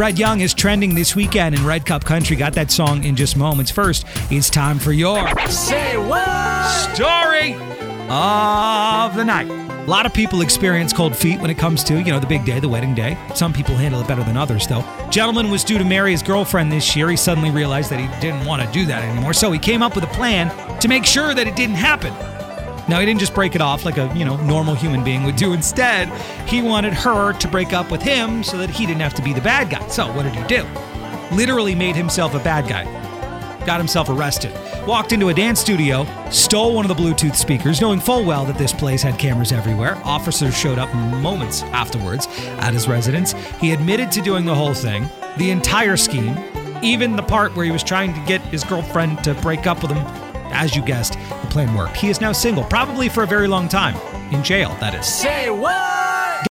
Brett Young is trending this weekend in Red Cup Country. Got that song in just moments. First, it's time for your Say what? story of the night. A lot of people experience cold feet when it comes to, you know, the big day, the wedding day. Some people handle it better than others, though. Gentleman was due to marry his girlfriend this year. He suddenly realized that he didn't want to do that anymore, so he came up with a plan to make sure that it didn't happen. Now, he didn't just break it off like a, you know, normal human being would do. Instead, he wanted her to break up with him so that he didn't have to be the bad guy. So, what did he do? Literally made himself a bad guy got himself arrested. Walked into a dance studio, stole one of the Bluetooth speakers, knowing full well that this place had cameras everywhere. Officers showed up moments afterwards at his residence. He admitted to doing the whole thing, the entire scheme, even the part where he was trying to get his girlfriend to break up with him. As you guessed, the work. He is now single, probably for a very long time. In jail, that is. Say what?